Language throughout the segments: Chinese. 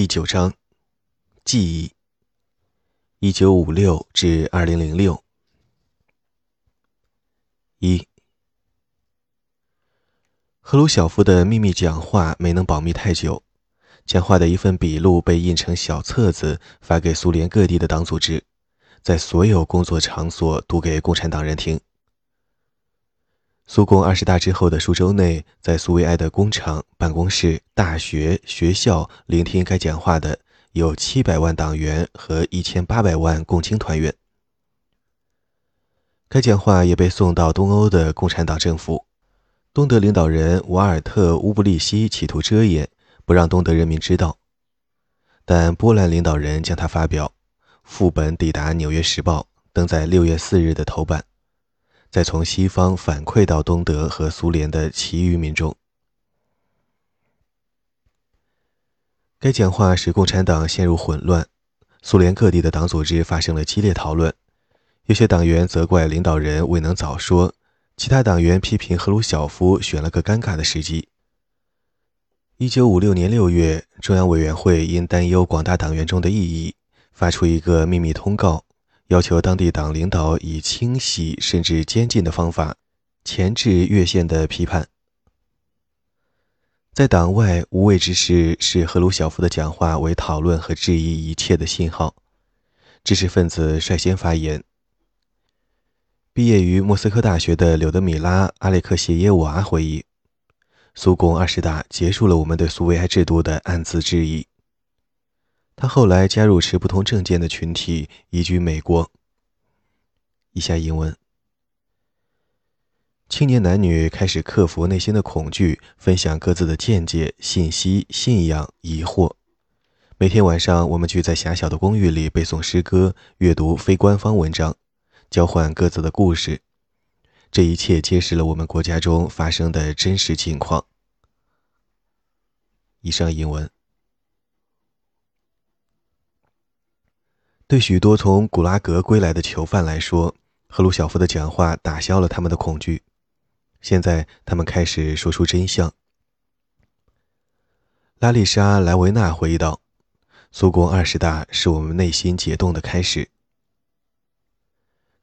第九章，记忆。一九五六至二零零六。一，赫鲁晓夫的秘密讲话没能保密太久，讲话的一份笔录被印成小册子，发给苏联各地的党组织，在所有工作场所读给共产党人听。苏共二十大之后的数周内，在苏维埃的工厂、办公室、大学、学校聆听该讲话的有七百万党员和一千八百万共青团员。该讲话也被送到东欧的共产党政府。东德领导人瓦尔特·乌布利希企图遮掩，不让东德人民知道，但波兰领导人将它发表，副本抵达《纽约时报》，登在六月四日的头版。再从西方反馈到东德和苏联的其余民众。该讲话使共产党陷入混乱，苏联各地的党组织发生了激烈讨论。有些党员责怪领导人未能早说，其他党员批评赫鲁晓夫选了个尴尬的时机。一九五六年六月，中央委员会因担忧广大党员中的异议，发出一个秘密通告。要求当地党领导以清洗甚至监禁的方法钳制越线的批判。在党外，无畏之士视赫鲁晓夫的讲话为讨论和质疑一切的信号。知识分子率先发言。毕业于莫斯科大学的柳德米拉·阿列克谢耶娃回忆：“苏共二十大结束了我们对苏维埃制度的暗自质疑。”他后来加入持不同政见的群体，移居美国。以下英文：青年男女开始克服内心的恐惧，分享各自的见解、信息、信仰、疑惑。每天晚上，我们聚在狭小的公寓里背诵诗歌、阅读非官方文章，交换各自的故事。这一切揭示了我们国家中发生的真实情况。以上英文。对许多从古拉格归来的囚犯来说，赫鲁晓夫的讲话打消了他们的恐惧。现在，他们开始说出真相。拉丽莎·莱维纳回忆道：“苏共二十大是我们内心解冻的开始。”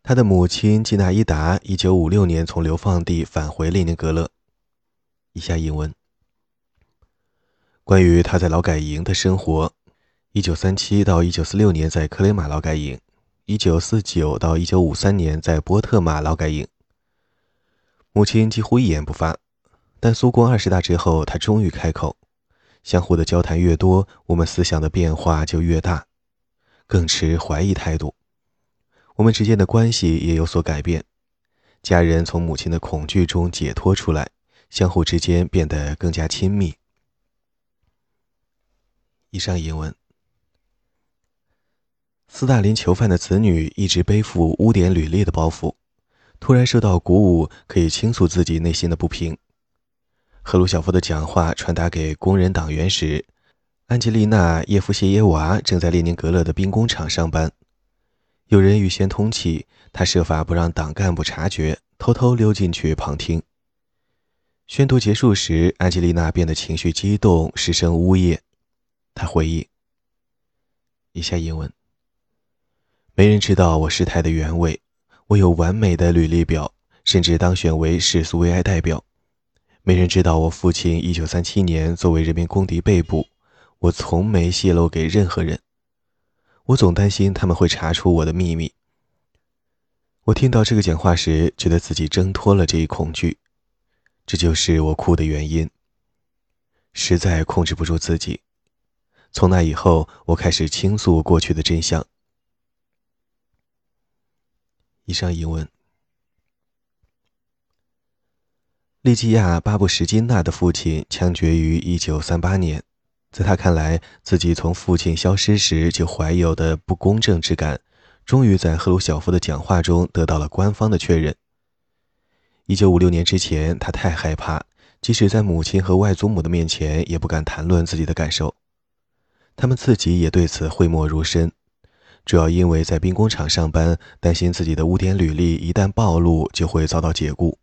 他的母亲季娜伊达1956年从流放地返回列宁格勒。以下英文：关于他在劳改营的生活。一九三七到一九四六年在克雷马劳改营，一九四九到一九五三年在波特马劳改营。母亲几乎一言不发，但苏共二十大之后，他终于开口。相互的交谈越多，我们思想的变化就越大，更持怀疑态度。我们之间的关系也有所改变，家人从母亲的恐惧中解脱出来，相互之间变得更加亲密。以上英文。斯大林囚犯的子女一直背负污点履历的包袱，突然受到鼓舞，可以倾诉自己内心的不平。赫鲁晓夫的讲话传达给工人党员时，安吉丽娜·叶夫谢耶娃正在列宁格勒的兵工厂上班。有人预先通气，他设法不让党干部察觉，偷偷溜进去旁听。宣读结束时，安吉丽娜变得情绪激动，失声呜咽。她回忆：“以下英文。”没人知道我失态的原委。我有完美的履历表，甚至当选为市苏维埃代表。没人知道我父亲1937年作为人民公敌被捕。我从没泄露给任何人。我总担心他们会查出我的秘密。我听到这个讲话时，觉得自己挣脱了这一恐惧。这就是我哭的原因。实在控制不住自己。从那以后，我开始倾诉过去的真相。以上英文。利基亚·巴布什金娜的父亲枪决于1938年，在他看来，自己从父亲消失时就怀有的不公正之感，终于在赫鲁晓夫的讲话中得到了官方的确认。1956年之前，他太害怕，即使在母亲和外祖母的面前，也不敢谈论自己的感受。他们自己也对此讳莫如深。主要因为在兵工厂上班，担心自己的污点履历一旦暴露就会遭到解雇。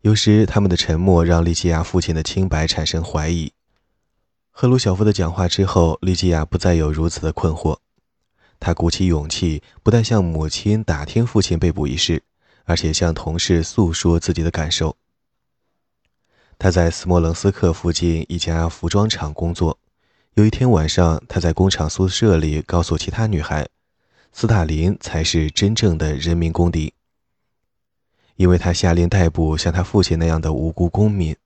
有时他们的沉默让利基亚父亲的清白产生怀疑。赫鲁晓夫的讲话之后，利基亚不再有如此的困惑。他鼓起勇气，不但向母亲打听父亲被捕一事，而且向同事诉说自己的感受。他在斯摩棱斯克附近一家服装厂工作。有一天晚上，他在工厂宿舍里告诉其他女孩：“斯大林才是真正的人民公敌，因为他下令逮捕像他父亲那样的无辜公民。”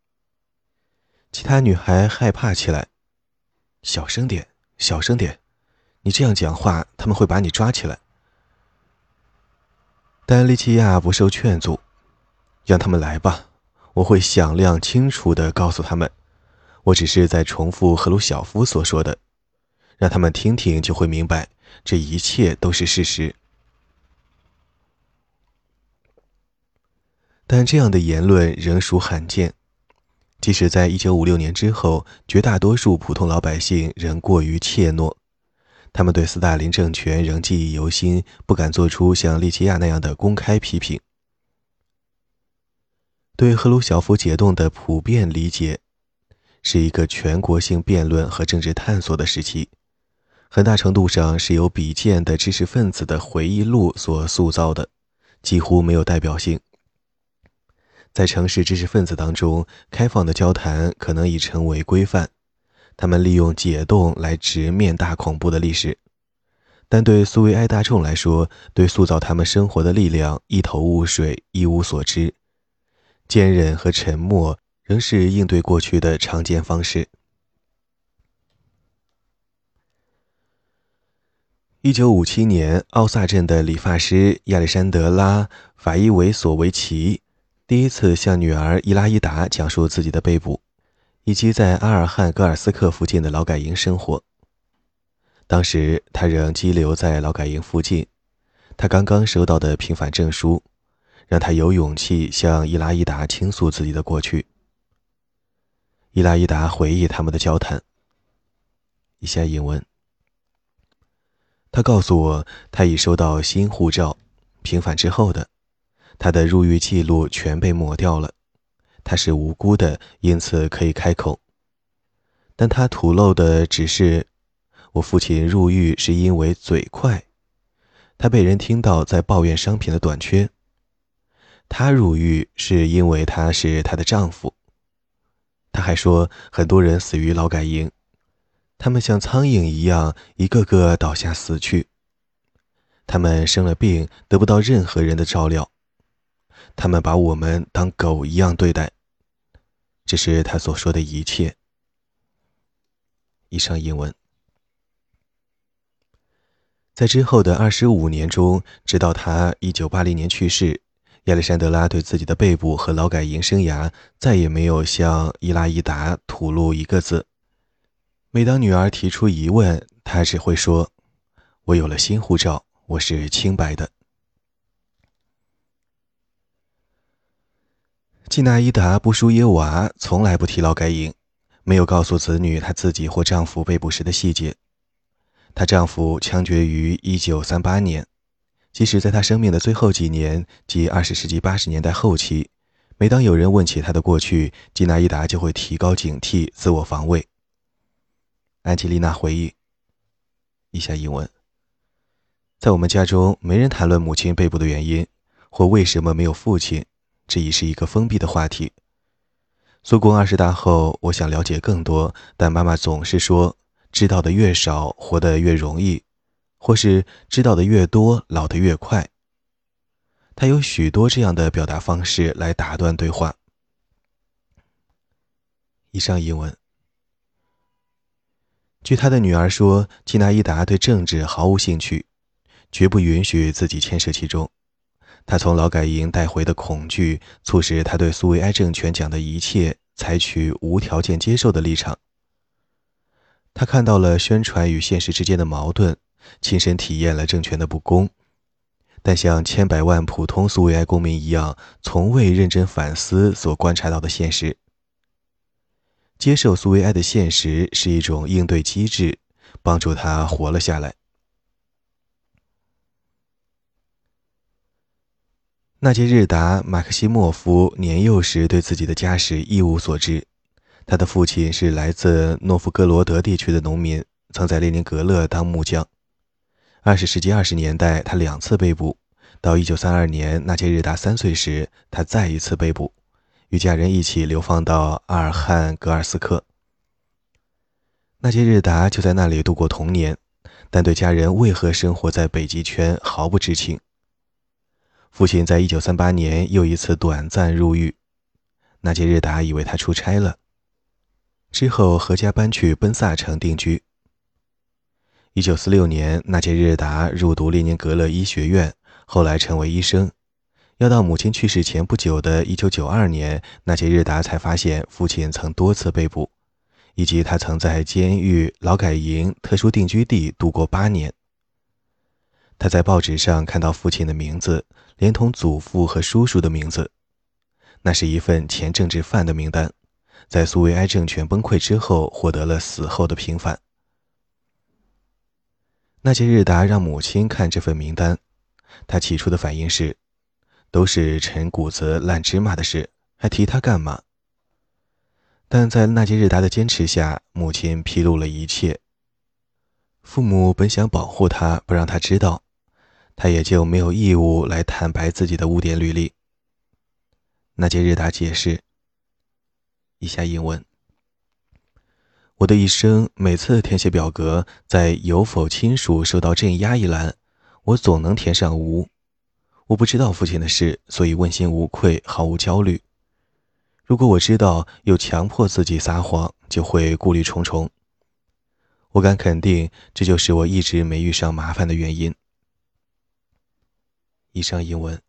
其他女孩害怕起来：“小声点，小声点，你这样讲话，他们会把你抓起来。”但利奇亚不受劝阻：“让他们来吧，我会响亮清楚地告诉他们。”我只是在重复赫鲁晓夫所说的，让他们听听就会明白，这一切都是事实。但这样的言论仍属罕见，即使在一九五六年之后，绝大多数普通老百姓仍过于怯懦，他们对斯大林政权仍记忆犹新，不敢做出像利奇亚那样的公开批评。对赫鲁晓夫解冻的普遍理解。是一个全国性辩论和政治探索的时期，很大程度上是由比见的知识分子的回忆录所塑造的，几乎没有代表性。在城市知识分子当中，开放的交谈可能已成为规范，他们利用解冻来直面大恐怖的历史，但对苏维埃大众来说，对塑造他们生活的力量一头雾水，一无所知，坚韧和沉默。仍是应对过去的常见方式。一九五七年，奥萨镇的理发师亚历山德拉·法伊维索维奇第一次向女儿伊拉伊达讲述自己的被捕，以及在阿尔汉格尔斯克附近的劳改营生活。当时他仍羁留在劳改营附近，他刚刚收到的平反证书，让他有勇气向伊拉伊达倾诉自己的过去。伊拉伊达回忆他们的交谈。以下引文：他告诉我，他已收到新护照，平反之后的，他的入狱记录全被抹掉了。他是无辜的，因此可以开口。但他吐露的只是，我父亲入狱是因为嘴快，他被人听到在抱怨商品的短缺。他入狱是因为他是他的丈夫。他还说，很多人死于劳改营，他们像苍蝇一样，一个个倒下死去。他们生了病，得不到任何人的照料。他们把我们当狗一样对待。这是他所说的一切。以上英文。在之后的二十五年中，直到他一九八零年去世。亚历山德拉对自己的被捕和劳改营生涯再也没有向伊拉伊达吐露一个字。每当女儿提出疑问，他只会说：“我有了新护照，我是清白的。”季纳伊达·布舒耶娃从来不提劳改营，没有告诉子女她自己或丈夫被捕时的细节。她丈夫枪决于1938年。即使在他生命的最后几年，即二十世纪八十年代后期，每当有人问起他的过去，吉娜伊达就会提高警惕，自我防卫。安吉丽娜回忆：以下英文。在我们家中，没人谈论母亲被捕的原因，或为什么没有父亲，这已是一个封闭的话题。苏共二十大后，我想了解更多，但妈妈总是说：知道的越少，活得越容易。或是知道的越多，老得越快。他有许多这样的表达方式来打断对话。以上译文。据他的女儿说，基纳伊达对政治毫无兴趣，绝不允许自己牵涉其中。他从劳改营带回的恐惧，促使他对苏维埃政权讲的一切采取无条件接受的立场。他看到了宣传与现实之间的矛盾。亲身体验了政权的不公，但像千百万普通苏维埃公民一样，从未认真反思所观察到的现实。接受苏维埃的现实是一种应对机制，帮助他活了下来。纳杰日达·马克西莫夫年幼时对自己的家史一无所知，他的父亲是来自诺夫哥罗德地区的农民，曾在列宁格勒当木匠。二十世纪二十年代，他两次被捕。到一九三二年，纳杰日达三岁时，他再一次被捕，与家人一起流放到阿尔汉格尔斯克。纳杰日达就在那里度过童年，但对家人为何生活在北极圈毫不知情。父亲在一九三八年又一次短暂入狱，纳杰日达以为他出差了。之后，何家搬去奔萨城定居。一九四六年，纳杰日达入读列宁格勒医学院。后来成为医生，要到母亲去世前不久的一九九二年，纳杰日达才发现父亲曾多次被捕，以及他曾在监狱、劳改营、特殊定居地度过八年。他在报纸上看到父亲的名字，连同祖父和叔叔的名字，那是一份前政治犯的名单，在苏维埃政权崩溃之后获得了死后的平反。纳杰日达让母亲看这份名单。他起初的反应是，都是陈谷子烂芝麻的事，还提他干嘛？但在纳吉日达的坚持下，母亲披露了一切。父母本想保护他，不让他知道，他也就没有义务来坦白自己的污点履历。纳吉日达解释：以下英文。我的一生，每次填写表格，在有否亲属受到镇压一栏。我总能填上无，我不知道父亲的事，所以问心无愧，毫无焦虑。如果我知道又强迫自己撒谎，就会顾虑重重。我敢肯定，这就是我一直没遇上麻烦的原因。以上英文。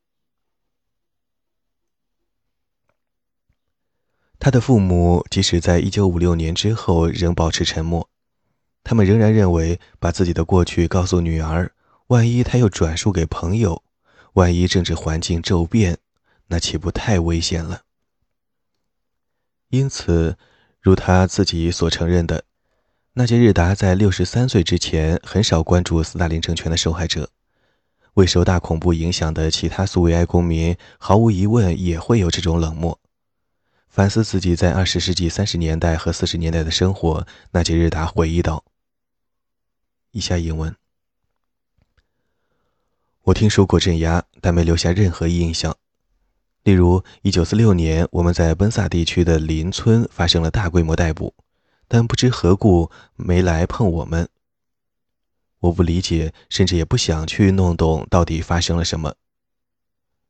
他的父母即使在一九五六年之后仍保持沉默，他们仍然认为把自己的过去告诉女儿。万一他又转述给朋友，万一政治环境骤变，那岂不太危险了？因此，如他自己所承认的，纳杰日达在六十三岁之前很少关注斯大林政权的受害者。未受大恐怖影响的其他苏维埃公民，毫无疑问也会有这种冷漠。反思自己在二十世纪三十年代和四十年代的生活，纳杰日达回忆道：“以下英文。”我听说过镇压，但没留下任何印象。例如，1946年，我们在奔萨地区的邻村发生了大规模逮捕，但不知何故没来碰我们。我不理解，甚至也不想去弄懂到底发生了什么。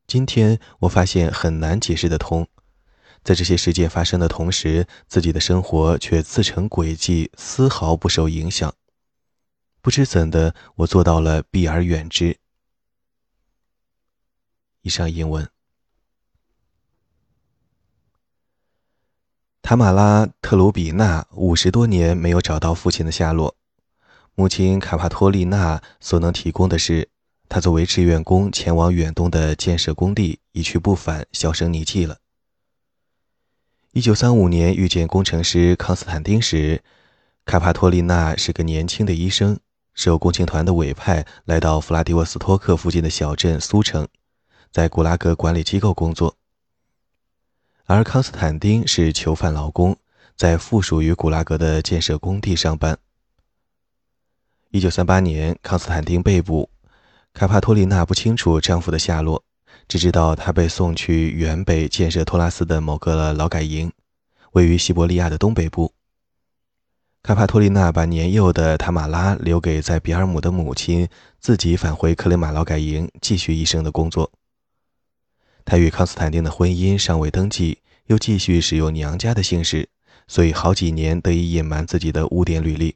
今天我发现很难解释得通，在这些事件发生的同时，自己的生活却自成轨迹，丝毫不受影响。不知怎的，我做到了避而远之。以上英文。塔马拉·特鲁比纳五十多年没有找到父亲的下落，母亲卡帕托利娜所能提供的是，他作为志愿工前往远东的建设工地，一去不返，销声匿迹了。一九三五年遇见工程师康斯坦丁时，卡帕托利娜是个年轻的医生，受共青团的委派，来到弗拉迪沃斯托克附近的小镇苏城。在古拉格管理机构工作，而康斯坦丁是囚犯劳工，在附属于古拉格的建设工地上班。一九三八年，康斯坦丁被捕，卡帕托利娜不清楚丈夫的下落，只知道他被送去原北建设托拉斯的某个劳改营，位于西伯利亚的东北部。卡帕托利娜把年幼的塔马拉留给在比尔姆的母亲，自己返回克雷马劳改营继续医生的工作。他与康斯坦丁的婚姻尚未登记，又继续使用娘家的姓氏，所以好几年得以隐瞒自己的污点履历。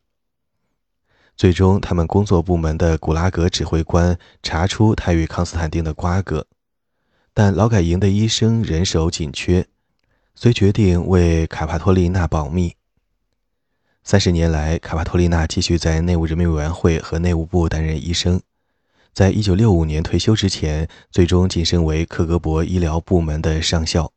最终，他们工作部门的古拉格指挥官查出他与康斯坦丁的瓜葛，但劳改营的医生人手紧缺，遂决定为卡帕托利娜保密。三十年来，卡帕托利娜继续在内务人民委员会和内务部担任医生。在一九六五年退休之前，最终晋升为克格勃医疗部门的上校。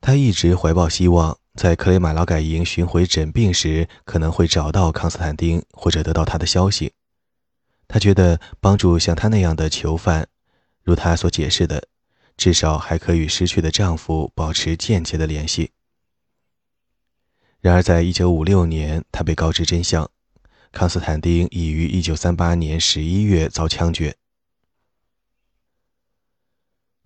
他一直怀抱希望，在克雷马劳改营巡回诊病时，可能会找到康斯坦丁，或者得到他的消息。他觉得帮助像他那样的囚犯，如他所解释的，至少还可与失去的丈夫保持间接的联系。然而，在一九五六年，他被告知真相：康斯坦丁已于一九三八年十一月遭枪决。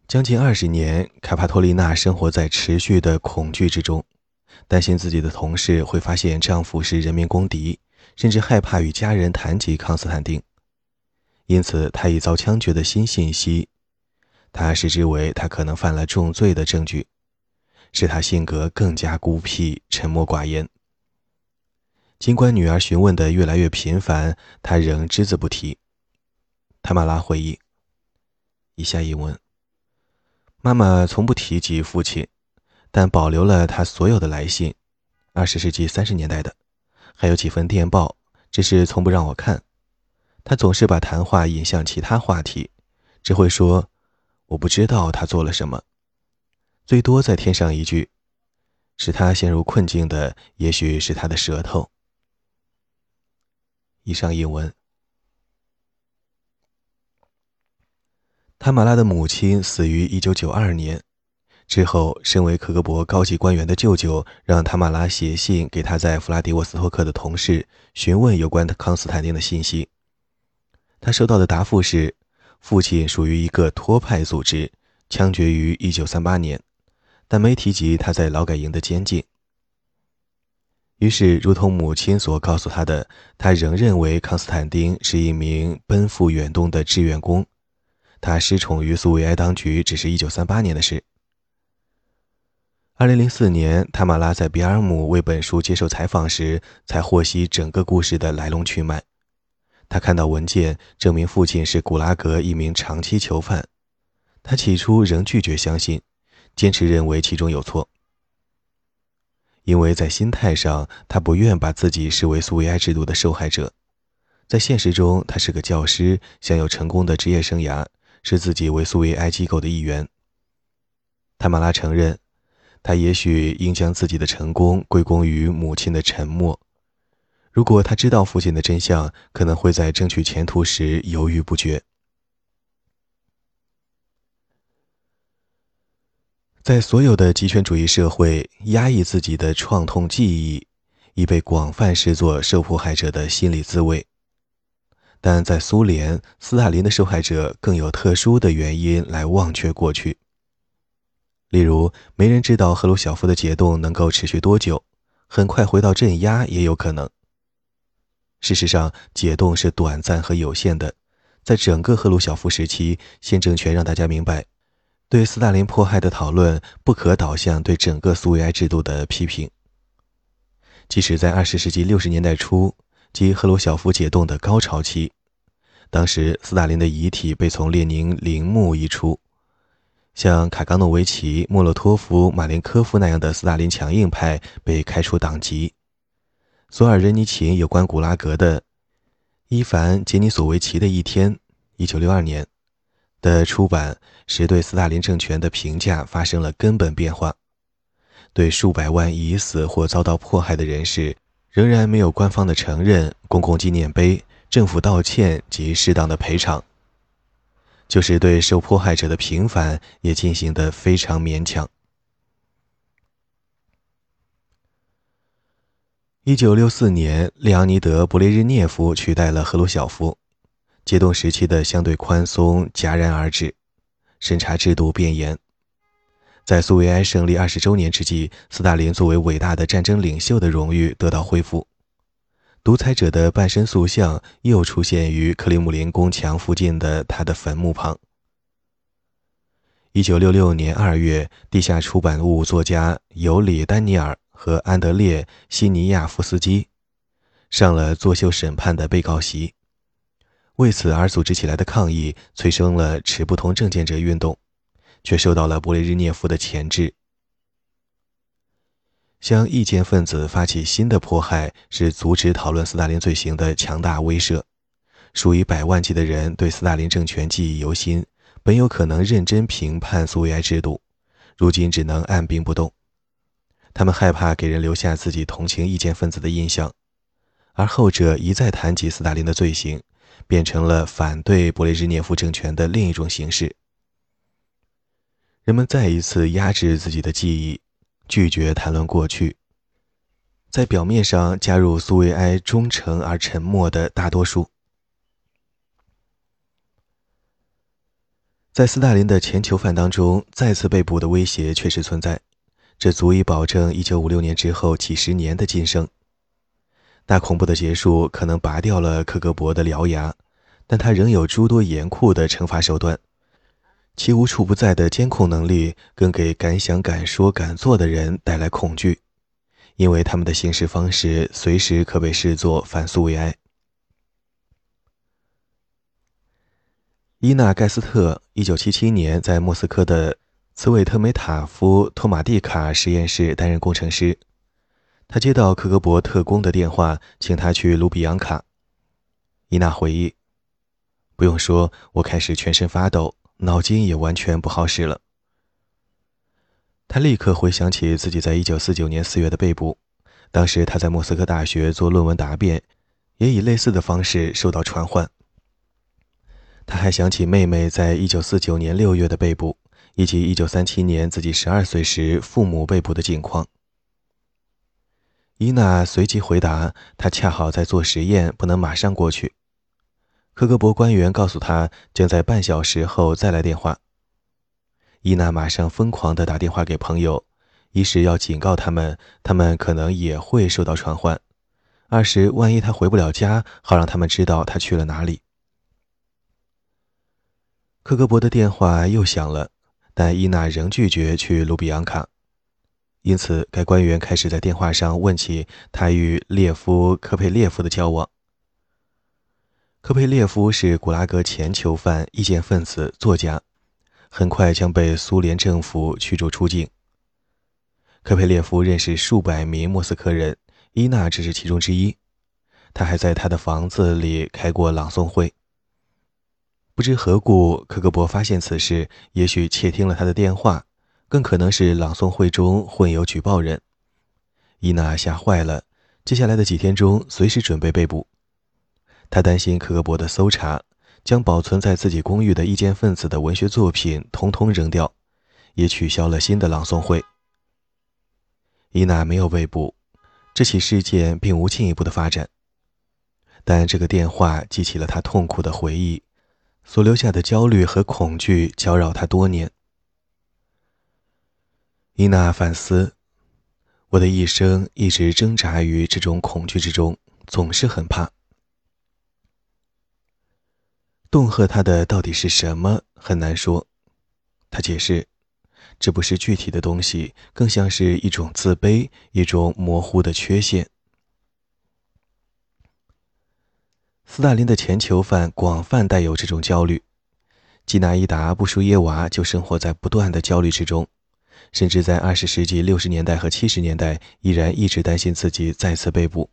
将近二十年，卡帕托丽娜生活在持续的恐惧之中，担心自己的同事会发现丈夫是人民公敌，甚至害怕与家人谈及康斯坦丁。因此，他已遭枪决的新信息，他视之为他可能犯了重罪的证据。使他性格更加孤僻、沉默寡言。尽管女儿询问的越来越频繁，他仍只字不提。塔马拉回忆：以下一文。妈妈从不提及父亲，但保留了他所有的来信，二十世纪三十年代的，还有几份电报，只是从不让我看。他总是把谈话引向其他话题，只会说：“我不知道他做了什么。”最多再添上一句，使他陷入困境的，也许是他的舌头。以上译文。塔马拉的母亲死于一九九二年，之后，身为克格勃高级官员的舅舅让塔马拉写信给他在弗拉迪沃斯托克的同事，询问有关康斯坦丁的信息。他收到的答复是，父亲属于一个托派组织，枪决于一九三八年。但没提及他在劳改营的监禁。于是，如同母亲所告诉他的，他仍认为康斯坦丁是一名奔赴远东的志愿工。他失宠于苏维埃当局，只是一九三八年的事。二零零四年，塔马拉在比尔姆为本书接受采访时，才获悉整个故事的来龙去脉。他看到文件，证明父亲是古拉格一名长期囚犯。他起初仍拒绝相信。坚持认为其中有错，因为在心态上，他不愿把自己视为苏维埃制度的受害者。在现实中，他是个教师，享有成功的职业生涯，视自己为苏维埃机构的一员。塔马拉承认，他也许应将自己的成功归功于母亲的沉默。如果他知道父亲的真相，可能会在争取前途时犹豫不决。在所有的极权主义社会，压抑自己的创痛记忆已被广泛视作受迫害者的心理滋味。但在苏联，斯大林的受害者更有特殊的原因来忘却过去。例如，没人知道赫鲁晓夫的解冻能够持续多久，很快回到镇压也有可能。事实上，解冻是短暂和有限的。在整个赫鲁晓夫时期，新政权让大家明白。对斯大林迫害的讨论不可导向对整个苏维埃制度的批评。即使在二十世纪六十年代初，即赫鲁晓夫解冻的高潮期，当时斯大林的遗体被从列宁陵墓移出，像卡冈诺维奇、莫洛托夫、马林科夫那样的斯大林强硬派被开除党籍。索尔仁尼琴有关古拉格的《伊凡·杰尼索维奇的一天》（一九六二年）的出版。使对斯大林政权的评价发生了根本变化。对数百万已死或遭到迫害的人士，仍然没有官方的承认、公共纪念碑、政府道歉及适当的赔偿。就是对受迫害者的平反也进行得非常勉强。一九六四年，列昂尼德·勃列日涅夫取代了赫鲁晓夫，解冻时期的相对宽松戛然而止。审查制度变严，在苏维埃胜利二十周年之际，斯大林作为伟大的战争领袖的荣誉得到恢复。独裁者的半身塑像又出现于克里姆林宫墙附近的他的坟墓旁。一九六六年二月，地下出版物作家尤里·丹尼尔和安德烈·西尼亚夫斯基上了作秀审判的被告席。为此而组织起来的抗议，催生了持不同政见者运动，却受到了勃列日涅夫的钳制。向意见分子发起新的迫害，是阻止讨论斯大林罪行的强大威慑。数以百万计的人对斯大林政权记忆犹新，本有可能认真评判苏维埃制度，如今只能按兵不动。他们害怕给人留下自己同情意见分子的印象，而后者一再谈及斯大林的罪行。变成了反对勃列日涅夫政权的另一种形式。人们再一次压制自己的记忆，拒绝谈论过去，在表面上加入苏维埃忠诚而沉默的大多数。在斯大林的前囚犯当中，再次被捕的威胁确实存在，这足以保证1956年之后几十年的晋升。大恐怖的结束可能拔掉了克格勃的獠牙，但他仍有诸多严酷的惩罚手段。其无处不在的监控能力，更给敢想敢说敢做的人带来恐惧，因为他们的行事方式随时可被视作反苏维埃。伊娜·盖斯特1977年在莫斯科的茨韦特梅塔夫托马蒂卡实验室担任工程师，他接到克格勃特工的电话，请他去卢比扬卡。伊娜回忆：“不用说，我开始全身发抖。”脑筋也完全不好使了。他立刻回想起自己在1949年4月的被捕，当时他在莫斯科大学做论文答辩，也以类似的方式受到传唤。他还想起妹妹在1949年6月的被捕，以及1937年自己12岁时父母被捕的境况。伊娜随即回答：“她恰好在做实验，不能马上过去。”克格勃官员告诉他，将在半小时后再来电话。伊娜马上疯狂地打电话给朋友，一是要警告他们，他们可能也会受到传唤；二是万一他回不了家，好让他们知道他去了哪里。克格勃的电话又响了，但伊娜仍拒绝去卢比扬卡，因此该官员开始在电话上问起他与列夫·科佩列夫的交往。科佩列夫是古拉格前囚犯、意见分子、作家，很快将被苏联政府驱逐出境。科佩列夫认识数百名莫斯科人，伊娜只是其中之一。他还在他的房子里开过朗诵会。不知何故，科格勃发现此事，也许窃听了他的电话，更可能是朗诵会中混有举报人。伊娜吓坏了，接下来的几天中，随时准备被捕。他担心克格勃的搜查将保存在自己公寓的意见分子的文学作品通通扔掉，也取消了新的朗诵会。伊娜没有被捕，这起事件并无进一步的发展。但这个电话激起了他痛苦的回忆，所留下的焦虑和恐惧搅扰他多年。伊娜反思：我的一生一直挣扎于这种恐惧之中，总是很怕。恫吓他的到底是什么？很难说。他解释，这不是具体的东西，更像是一种自卑，一种模糊的缺陷。斯大林的前囚犯广泛带有这种焦虑，基纳伊达·布舒耶娃就生活在不断的焦虑之中，甚至在二十世纪六十年代和七十年代，依然一直担心自己再次被捕。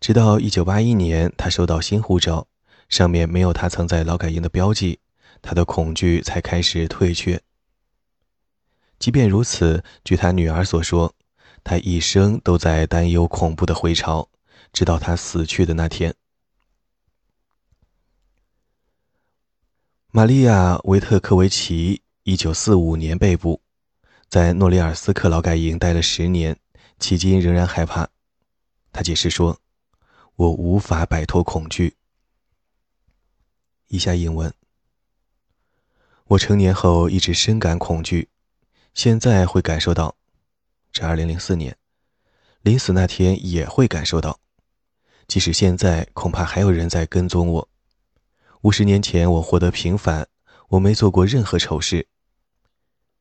直到一九八一年，他收到新护照。上面没有他曾在劳改营的标记，他的恐惧才开始退却。即便如此，据他女儿所说，他一生都在担忧恐怖的回潮，直到他死去的那天。玛利亚·维特科维奇1945年被捕，在诺里尔斯克劳改营待了十年，迄今仍然害怕。他解释说：“我无法摆脱恐惧。”以下引文：我成年后一直深感恐惧，现在会感受到，这二零零四年，临死那天也会感受到。即使现在，恐怕还有人在跟踪我。五十年前我获得平反，我没做过任何丑事。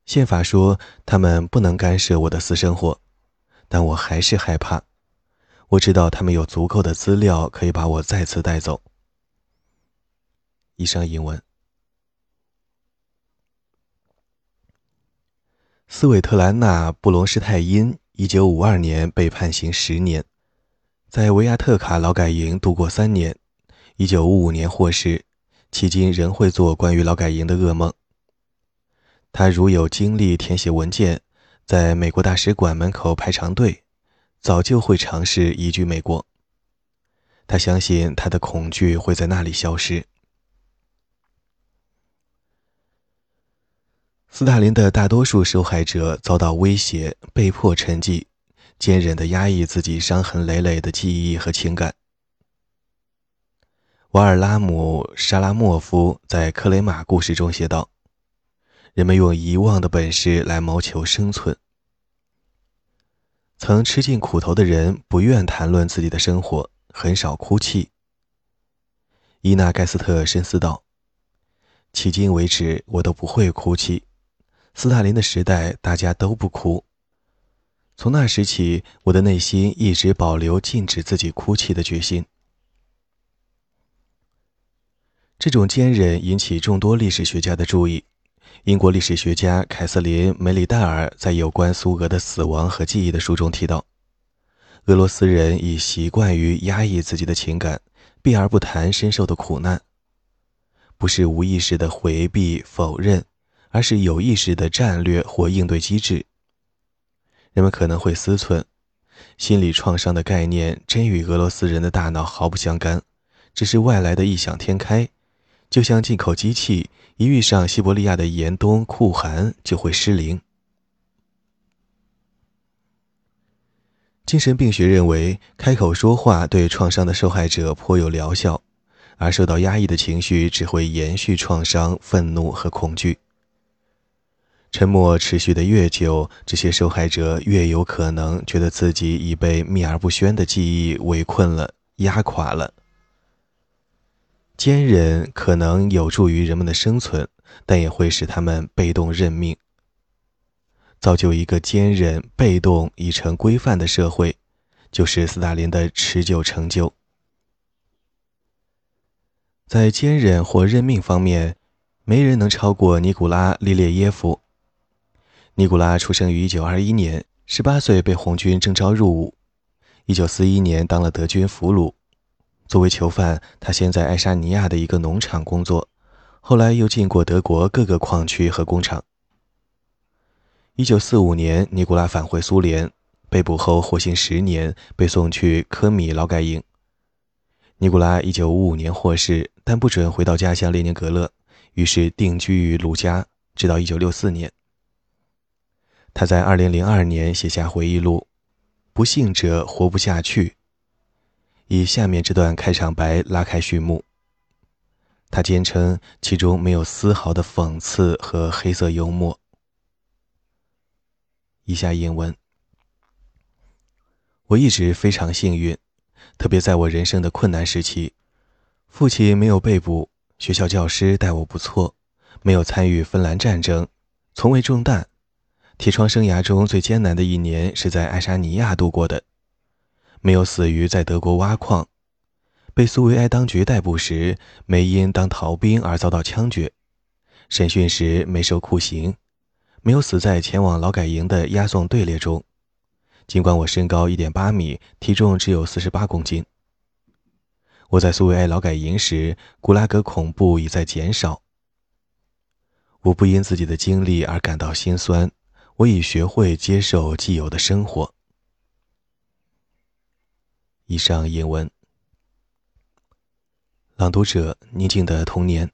宪法说他们不能干涉我的私生活，但我还是害怕。我知道他们有足够的资料可以把我再次带走。以上英文。斯韦特兰娜·布隆施泰因，一九五二年被判刑十年，在维亚特卡劳改营度过三年。一九五五年获释，迄今仍会做关于劳改营的噩梦。他如有精力填写文件，在美国大使馆门口排长队，早就会尝试移居美国。他相信他的恐惧会在那里消失。斯大林的大多数受害者遭到威胁，被迫沉寂，坚忍地压抑自己伤痕累累的记忆和情感。瓦尔拉姆·沙拉莫夫在《克雷马故事》中写道：“人们用遗忘的本事来谋求生存。曾吃尽苦头的人不愿谈论自己的生活，很少哭泣。”伊娜·盖斯特深思道：“迄今为止，我都不会哭泣。斯大林的时代，大家都不哭。从那时起，我的内心一直保留禁止自己哭泣的决心。”这种坚韧引起众多历史学家的注意。英国历史学家凯瑟琳·梅里戴尔在有关苏俄的死亡和记忆的书中提到，俄罗斯人已习惯于压抑自己的情感，避而不谈深受的苦难，不是无意识的回避、否认，而是有意识的战略或应对机制。人们可能会思忖，心理创伤的概念真与俄罗斯人的大脑毫不相干，只是外来的异想天开。就像进口机器一遇上西伯利亚的严冬酷寒就会失灵。精神病学认为，开口说话对创伤的受害者颇有疗效，而受到压抑的情绪只会延续创伤、愤怒和恐惧。沉默持续的越久，这些受害者越有可能觉得自己已被秘而不宣的记忆围困了、压垮了。坚忍可能有助于人们的生存，但也会使他们被动认命。造就一个坚韧、被动已成规范的社会，就是斯大林的持久成就。在坚韧或认命方面，没人能超过尼古拉·利列耶夫。尼古拉出生于1921年，18岁被红军征召入伍，1941年当了德军俘虏。作为囚犯，他先在爱沙尼亚的一个农场工作，后来又进过德国各个矿区和工厂。一九四五年，尼古拉返回苏联，被捕后获刑十年，被送去科米劳改营。尼古拉一九五五年获释，但不准回到家乡列宁格勒，于是定居于卢加，直到一九六四年。他在二零零二年写下回忆录：“不幸者活不下去。”以下面这段开场白拉开序幕。他坚称其中没有丝毫的讽刺和黑色幽默。以下引文：我一直非常幸运，特别在我人生的困难时期，父亲没有被捕，学校教师待我不错，没有参与芬兰战争，从未中弹。铁窗生涯中最艰难的一年是在爱沙尼亚度过的。没有死于在德国挖矿，被苏维埃当局逮捕时没因当逃兵而遭到枪决，审讯时没受酷刑，没有死在前往劳改营的押送队列中。尽管我身高一点八米，体重只有四十八公斤。我在苏维埃劳改营时，古拉格恐怖已在减少。我不因自己的经历而感到心酸，我已学会接受既有的生活。以上引文。朗读者：宁静的童年。